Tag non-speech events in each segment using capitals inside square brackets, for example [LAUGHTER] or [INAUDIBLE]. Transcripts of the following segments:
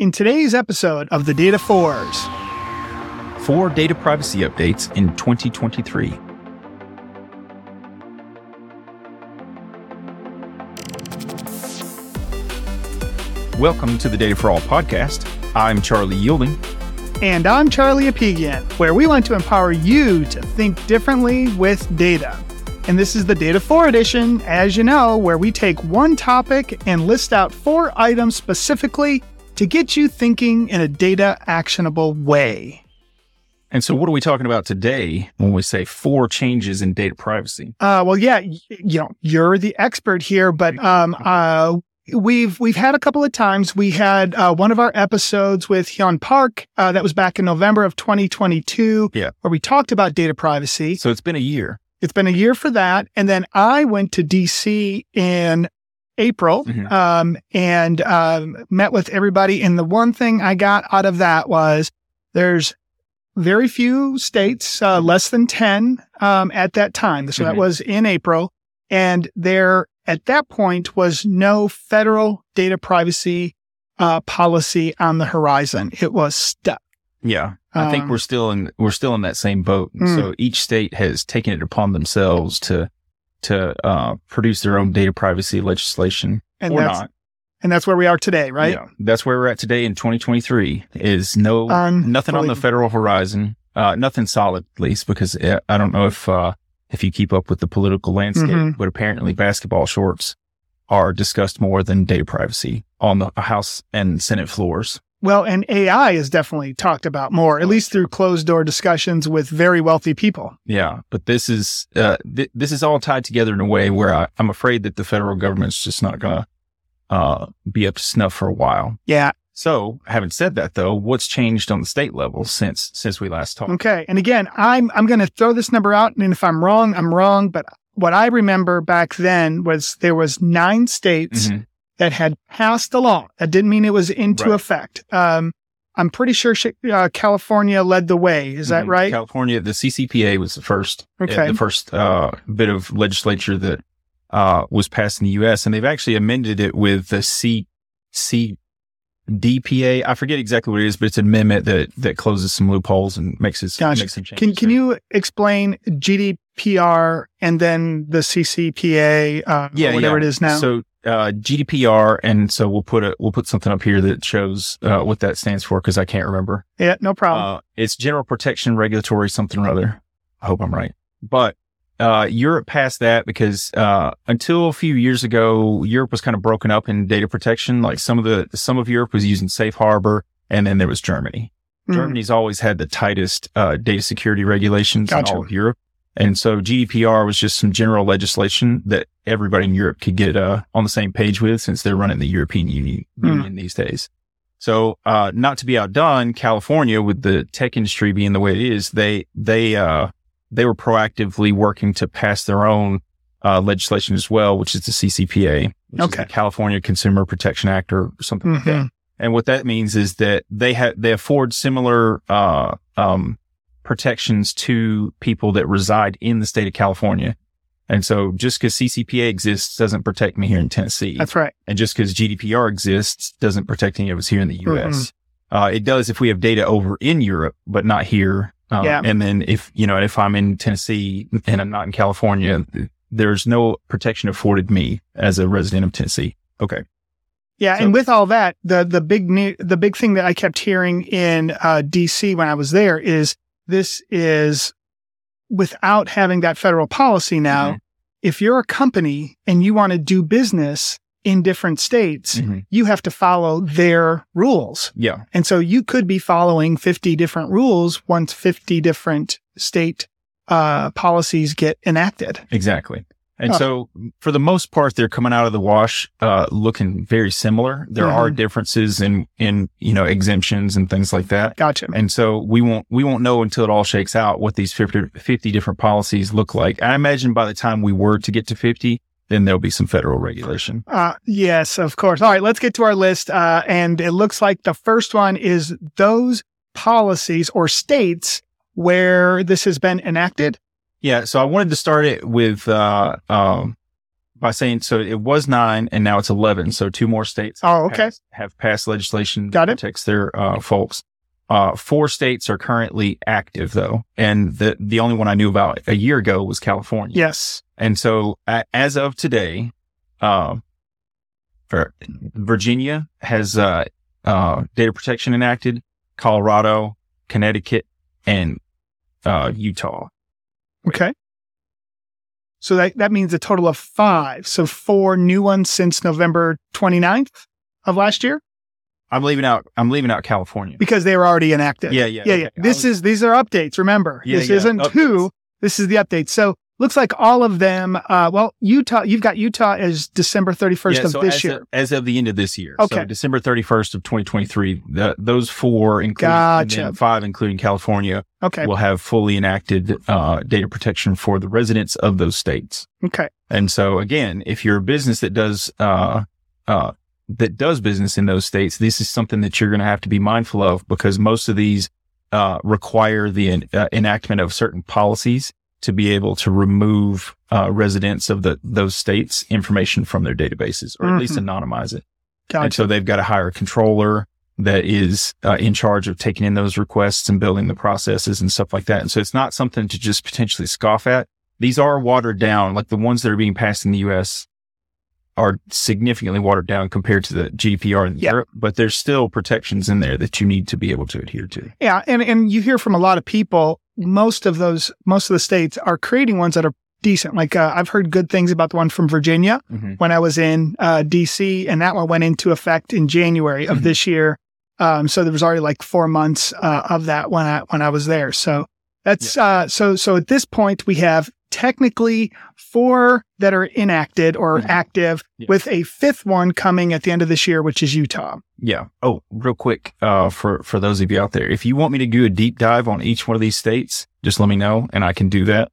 in today's episode of the Data Fours. Four data privacy updates in 2023. Welcome to the Data for All podcast. I'm Charlie Yielding. And I'm Charlie Apigian, where we want to empower you to think differently with data. And this is the Data 4 edition, as you know, where we take one topic and list out four items specifically to get you thinking in a data actionable way. And so, what are we talking about today when we say four changes in data privacy? Uh, well, yeah, y- you know, you're the expert here, but um, uh, we've we've had a couple of times. We had uh, one of our episodes with Hyun Park uh, that was back in November of 2022, Yeah. where we talked about data privacy. So, it's been a year. It's been a year for that, and then I went to DC in April Mhm. um, and um, met with everybody. And the one thing I got out of that was there's very few states, uh, less than 10 um, at that time. So that Mhm. was in April. And there, at that point, was no federal data privacy uh, policy on the horizon. It was stuck. Yeah. I think Um, we're still in we're still in that same boat. And Mm. So each state has taken it upon themselves to to uh, produce their own data privacy legislation And or that's, not. and that's where we are today, right? Yeah, that's where we're at today in 2023. Is no nothing on the federal horizon, uh, nothing solid at least because uh, I don't know if uh, if you keep up with the political landscape, Mhm. but apparently basketball shorts are discussed more than data privacy on the House and Senate floors. Well, and AI is definitely talked about more, at least through closed door discussions with very wealthy people. Yeah, but this is uh, th- this is all tied together in a way where I, I'm afraid that the federal government's just not going to uh, be up to snuff for a while. Yeah. So, having said that, though, what's changed on the state level since since we last talked? Okay. And again, I'm I'm going to throw this number out, and if I'm wrong, I'm wrong. But what I remember back then was there was nine states Mhm. That had passed a law. That didn't mean it was into Right. effect. Um, I'm pretty sure uh, California led the way. Is that Mhm. right? California, the CCPA was the first, uh, Okay. the first uh, bit of legislature that uh, was passed in the U.S. And they've actually amended it with the C CDPA. I forget exactly what it is, but it's an amendment that that closes some loopholes and makes it Gotcha. makes some changes. Can Can you explain GDPR and then the CCPA, uh, or whatever it is now? So uh, GDPR, and so we'll put a we'll put something up here that shows uh, what that stands for because I can't remember. yeah, no problem. Uh, it's General Protection Regulatory something or other. I hope I'm right. But uh, Europe passed that because uh, until a few years ago, Europe was kind of broken up in data protection. Like some of the some of Europe was using Safe Harbor, and then there was Germany. Mhm. Germany's always had the tightest uh, data security regulations Gotcha. in all of Europe. And so GDPR was just some general legislation that everybody in Europe could get uh, on the same page with since they're running the European Union, Hmm. Union these days. So, uh, not to be outdone, California with the tech industry being the way it is, they, they, uh, they were proactively working to pass their own, uh, legislation as well, which is the CCPA, which Okay. is the California Consumer Protection Act or something like that. Mhm. And what that means is that they have they afford similar uh, um, protections to people that reside in the state of California. And so just because CCPA exists doesn't protect me here in Tennessee. That's right. and just because GDPR exists doesn't protect any of us here in the Mm-hmm. US. Uh, it does if we have data over in Europe, but not here. Uh, Yeah. And then if, you know, if I'm in Tennessee and I'm not in California, there's no protection afforded me as a resident of Tennessee. Okay. Yeah, So- and with all that, the the big new, the big thing that I kept hearing in uh, DC when I was there is this is without having that federal policy now. Mhm. If you're a company and you want to do business in different states, Mhm. you have to follow their rules, Yeah. and so you could be following 50 different rules once 50 different state uh, policies get enacted. Exactly. And Huh. so for the most part, they're coming out of the wash, uh, looking very similar. There Mhm. are differences in, in, you know, exemptions and things like that. Gotcha. And so we won't, we won't know until it all shakes out what these 50, 50 different policies look like. I imagine by the time we were to get to 50, then there'll be some federal regulation. Uh, yes, of course. All right, let's get to our list. Uh, and it looks like the first one is those policies or states where this has been enacted. Yeah. So I wanted to start it with, uh, um, by saying so it was nine and now it's 11. So two more states Oh, okay. has- have passed legislation Got that it. protects their uh, folks. Uh, four states are currently active though. And the, the only one I knew about a year ago was California. Yes. And so a, as of today, um, Virginia has, uh, uh, data protection enacted, Colorado, Connecticut, and, uh, Utah. Okay. So that, that means a total of five. So four new ones since November 29th of last year I'm leaving out, I'm leaving out California. because they were already enacted. Yeah, yeah. Yeah. Yeah. This was- is, these are updates. Remember, Yeah, this yeah, isn't updates. two. This is the update. So looks like all of them, uh, well, Utah, you've got Utah as December 31st Yeah, of so this as year. Of, as of the end of this year. Okay. So December 31st of 2023, the, those four, including Gotcha. five, including California, okay. will have fully enacted, uh, data protection for the residents of those states. Okay. And so again, if you're a business that does, uh, uh, that does business in those states, this is something that you're going to have to be mindful of because most of these, uh, require the en- uh, enactment of certain policies to be able to remove, uh, residents of the, those states information from their databases or at least anonymize it. And so they've got to hire a controller that is uh, in charge of taking in those requests and building the processes and stuff like that. And so it's not something to just potentially scoff at. These are watered down, like the ones that are being passed in the U.S. are significantly watered down compared to the GDPR in Yeah. Europe, but there's still protections in there that you need to be able to adhere to. Yeah, and and you hear from a lot of people. Most of those, most of the states are creating ones that are decent. Like uh, I've heard good things about the one from Virginia when I was in uh, D.C., and that one went into effect in January of Mhm. this year. Um, so there was already like four months uh, of that when I when I was there. So that's uh, so so at this point we have technically four that are enacted or Mhm. active, Yeah. with a fifth one coming at the end of this year, which is Utah. Yeah. Oh, real quick, uh, for, for those of you out there, if you want me to do a deep dive on each one of these states, just let me know and I can do that.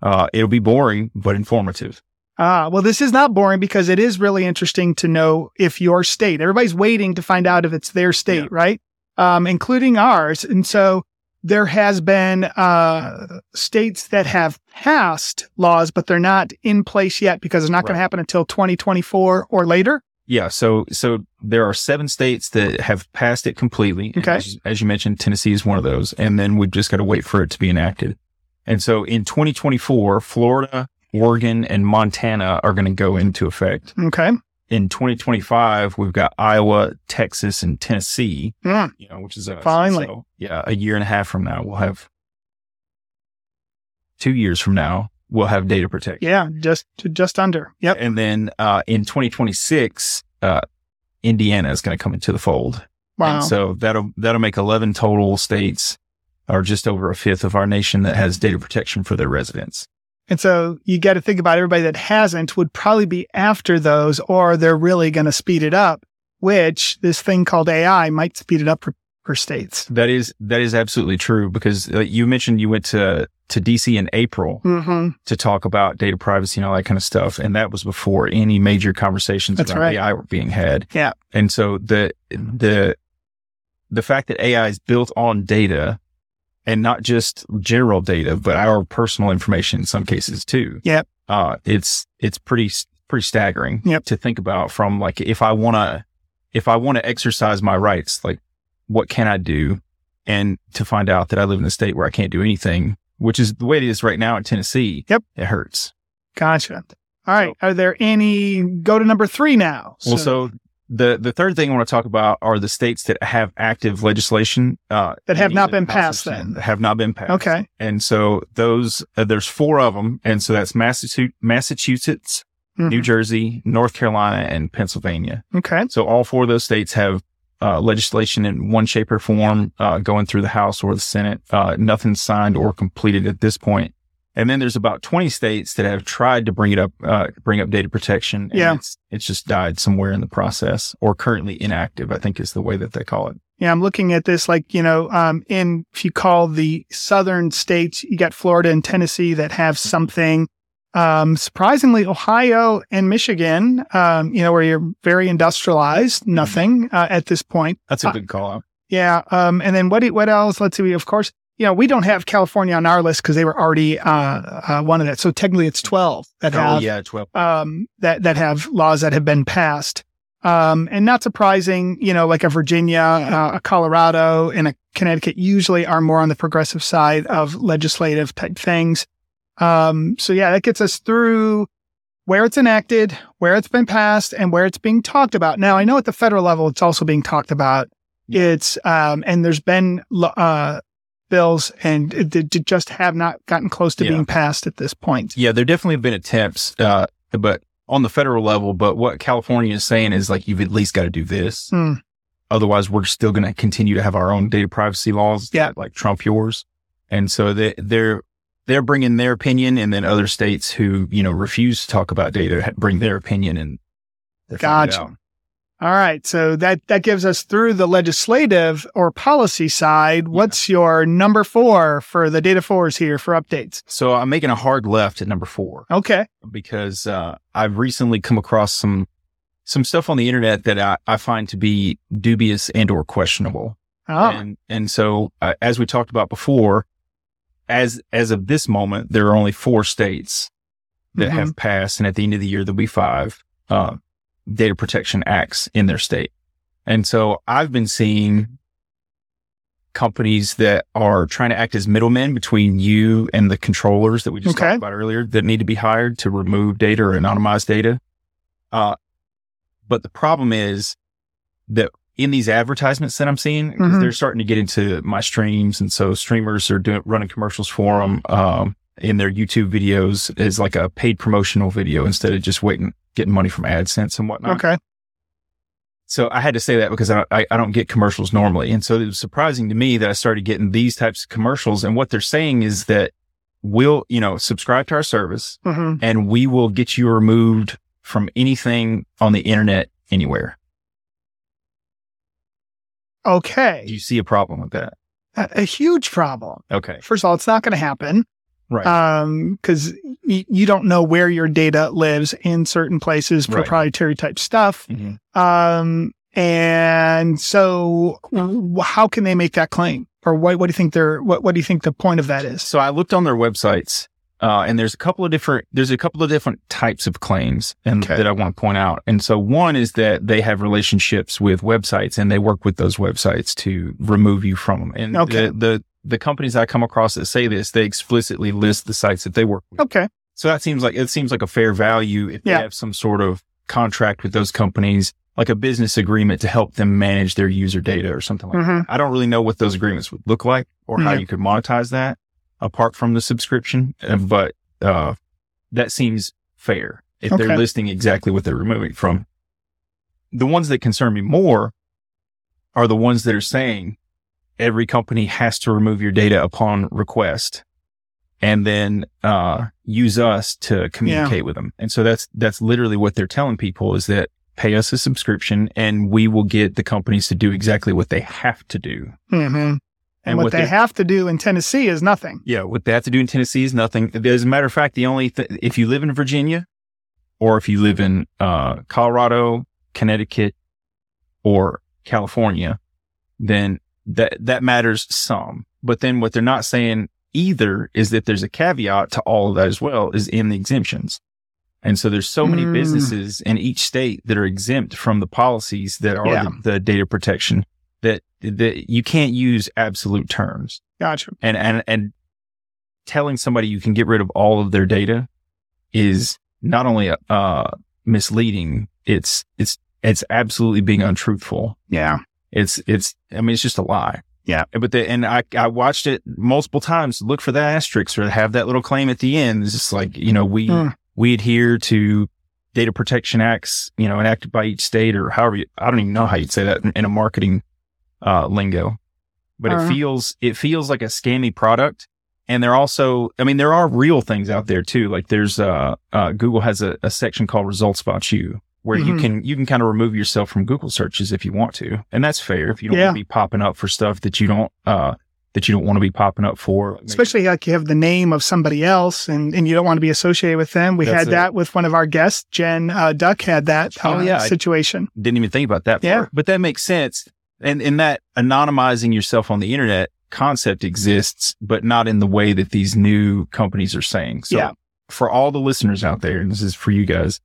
Uh, it'll be boring, but informative. Ah, well, this is not boring because it is really interesting to know if your state, everybody's waiting to find out if it's their state, Yeah. right? Um, including ours. And so there has been, uh, states that have passed laws, but they're not in place yet because it's not going to happen until 2024 or later. Yeah. So, so there are seven states that have passed it completely. Okay. As, as you mentioned, Tennessee is one of those. And then we've just got to wait for it to be enacted. And so in 2024, Florida, Oregon, and Montana are going to go into effect. Okay. In 2025, we've got Iowa, Texas, and Tennessee. Mm, you know, which is us. Finally. So, yeah, a year and a half from now, we'll have two years from now, we'll have data protection. yeah. Just, just under. Yep. And then, uh, in 2026, uh, Indiana is going to come into the fold. Wow. And so that'll, that'll make 11 total states or just over a fifth of our nation that has data protection for their residents. And so you got to think about everybody that hasn't would probably be after those, or they're really going to speed it up, which this thing called AI might speed it up for, for states. That is, that is absolutely true because uh, you mentioned you went to, to DC in April hmm to talk about data privacy and all that kind of stuff. And that was before any major conversations That's around right. AI were being had. Yeah. And so the, the, the fact that AI is built on data and not just general data, but our personal information in some cases too. Yep. Uh, it's, it's pretty, pretty staggering Yep. to think about from like, if I want to, if I want to exercise my rights, like what can I do? And to find out that I live in a state where I can't do anything, which is the way it is right now in Tennessee. Yep. It hurts. Gotcha. All right. Are there any? Go to number three now. Well, so the, the third thing I want to talk about are the states that have active legislation, uh, That have not been passed then. Have not been passed. okay. And so those, uh, there's four of them. And so that's Massachusetts, Massachusetts, New. Jersey, North Carolina, and Pennsylvania. Okay. So all four of those states have uh, legislation in one shape or form uh, going through the House or the Senate. Uh, nothing's signed or completed at this point. And then there's about 20 states that have tried to bring it up, uh, bring up data protection. And Yeah. It's, it's just died somewhere in the process or currently inactive, I think is the way that they call it. Yeah, I'm looking at this like, you know, um, in, if you call the southern states, you got Florida and Tennessee that have something. Um, surprisingly, Ohio and Michigan, um, you know, where you're very industrialized, nothing, uh, at this point. That's a Uh, good call out. Yeah. Um, and then what, what else? Let's see. Of course, you know, we don't have California on our list because they were already uh, uh, one of that. So technically, it's twelve that Oh have yeah, twelve. um, that that have laws that have been passed. Um, and not surprising, you know, like a Virginia, uh, a Colorado, and a Connecticut usually are more on the progressive side of legislative type things. Um, so yeah, that gets us through where it's enacted, where it's been passed, and where it's being talked about. Now, I know at the federal level, it's also being talked about. It's um, and there's been uh, bills, and it, just have not gotten close to Yeah. being passed at this point. Yeah, there definitely have been attempts, uh, but on the federal level. But what California is saying is like you've at least got to do this. Hmm. Otherwise, we're still going to continue to have our own data privacy laws. Yeah. like trump yours. And so they they're they're bringing their opinion, and then other states who you know refuse to talk about data bring their opinion, and Gotcha. All right. So that, that gives us through the legislative or policy side. What's your number four for the data fours here for updates? So I'm making a hard left at number four. Okay. because uh, I've recently come across some some stuff on the internet that I, I find to be dubious and or questionable. Oh, And and so uh, as we talked about before, as as of this moment, there are only four states that Mhm. have passed, and at the end of the year there'll be five uh, data protection acts in their state. And so I've been seeing companies that are trying to act as middlemen between you and the controllers that we just Okay. talked about earlier that need to be hired to remove data or anonymize data. Uh, but the problem is that in these advertisements that I'm seeing, Mhm. they're starting to get into my streams. And so streamers are doing, running commercials for them, um, in their YouTube videos as like a paid promotional video instead of just waiting, getting money from AdSense and whatnot. okay. So I had to say that because I, I, I don't get commercials normally. And so it was surprising to me that I started getting these types of commercials. And what they're saying is that we'll, you know, subscribe to our service hmm and we will get you removed from anything on the internet anywhere. Okay. Do you see a problem with that? A, a huge problem. Okay. First of all, it's not going to happen. Right. Um, cause y- you don't know where your data lives in certain places, Right. proprietary type stuff. Mhm. Um, and so how can they make that claim? Or what, what do you think they're, what, what do you think the point of that is? So I looked on their websites, uh, and there's a couple of different, there's a couple of different types of claims and Okay. that I want to point out. And so one is that they have relationships with websites and they work with those websites to remove you from them. And Okay. the, the, the companies I come across that say this, they explicitly list the sites that they work with. Okay. So that seems like, it seems like a fair value if they have some sort of contract with those companies, like a business agreement to help them manage their user data or something like that. hmm I don't really know what those agreements would look like or how you could monetize that apart from the subscription, uh, but uh, that seems fair if Okay. they're listing exactly what they're removing from. The ones that concern me more are the ones that are saying every company has to remove your data upon request and then uh, use us to communicate with them. And so that's that's literally what they're telling people is that pay us a subscription and we will get the companies to do exactly what they have to do. hmm And, what, they they're- have to do in Tennessee is nothing. yeah, what they have to do in Tennessee is nothing. As a matter of fact, the only th- if you live in Virginia or if you live in uh, Colorado, Connecticut, or California, then that that matters some. But then what they're not saying either is that there's a caveat to all of that as well is in the exemptions. And so there's so many Mm. businesses in each state that are exempt from the policies that are Yeah. the, the data protection that that you can't use absolute terms Gotcha. and and and telling somebody you can get rid of all of their data is not only uh misleading it's it's it's absolutely being untruthful Yeah. It's it's i mean it's just a lie. Yeah. but the and i i watched it multiple times. Look for that asterisk or have that little claim at the end. It's just like you know we Mm. we adhere to data protection acts you know enacted by each state or however you, i don't even know how you'd say that in, in a marketing uh lingo. But Uh-huh. it feels it feels like a scammy product. And they're also i mean there are real things out there too. Like there's uh, uh google has a, a section called results about you where you Mhm. can you can kind of remove yourself from google searches if you want to and that's fair if you don't Yeah. want to be popping up for stuff that you don't uh that you don't want to be popping up for maybe- Especially like you have the name of somebody else and, and you don't want to be associated with them. We That's had it. that with one of our guests, Jen uh, Duck had that Oh, uh, yeah. I- situation. didn't even think about that Yeah. part. But that makes sense. And in that anonymizing yourself on the internet concept exists, but not in the way that these new companies are saying. So Yeah. for all the listeners out there, and this is for you guys,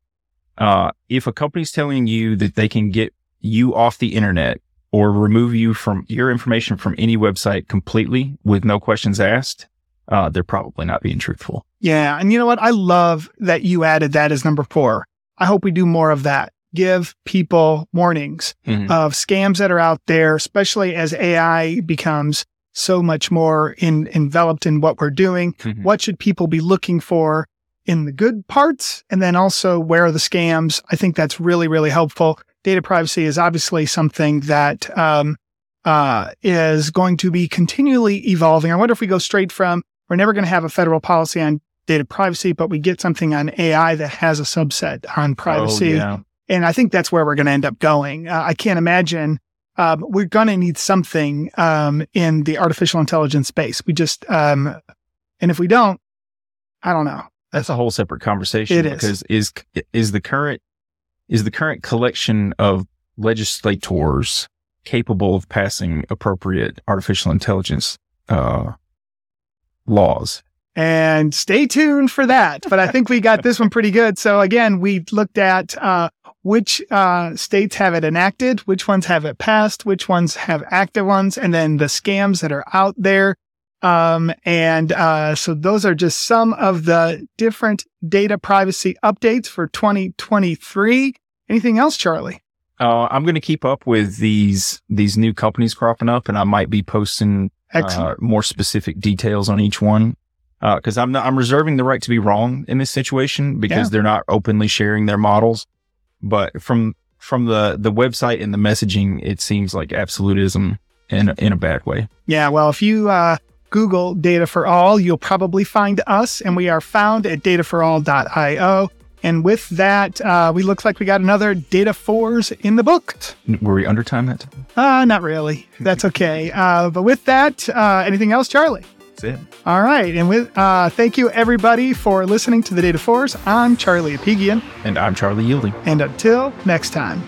uh, if a company's telling you that they can get you off the internet or remove you from your information from any website completely with no questions asked, uh, they're probably not being truthful. Yeah. And you know what? I love that you added that as number four. I hope we do more of that. Give people warnings Mhm. of scams that are out there, especially as AI becomes so much more in, enveloped in what we're doing. Mhm. What should people be looking for in the good parts? And then also where are the scams? I think that's really, really helpful. Data privacy is obviously something that, um, uh, is going to be continually evolving. I wonder if we go straight from, we're never going to have a federal policy on data privacy, but we get something on AI that has a subset on privacy. Oh, yeah. And I think that's where we're going to end up going. Uh, I can't imagine. Um, we're going to need something um, in the artificial intelligence space. We just, um, and if we don't, I don't know. That's a whole separate conversation It is. because is is the current is the current collection of legislators capable of passing appropriate artificial intelligence uh, laws? And stay tuned for that. But I think we got this one pretty good. So again, we looked at uh, which uh, states have it enacted, which ones have it passed, which ones have active ones, and then the scams that are out there. Um, and uh, so those are just some of the different data privacy updates for 2023. Anything else, Charlie? Uh, I'm going to keep up with these these new companies cropping up, and I might be posting uh, more specific details on each one. Because I'm not, I'm reserving the right to be wrong in this situation because Yeah. they're not openly sharing their models. But from from the the website and the messaging, it seems like absolutism in a- in a bad way. Yeah, well, if you uh, Google Data for All, you'll probably find us, and we are found at data4all.io. And with that, uh, we look like we got another Data Fours in the book. Were we under time that time? Uh, not really. [LAUGHS] That's okay. Uh, but with that, uh, anything else, Charlie? That's it. All right. And with uh, thank you everybody for listening to the Data Fours. I'm Charlie Apigian, And I'm Charlie Yielding. and until next time.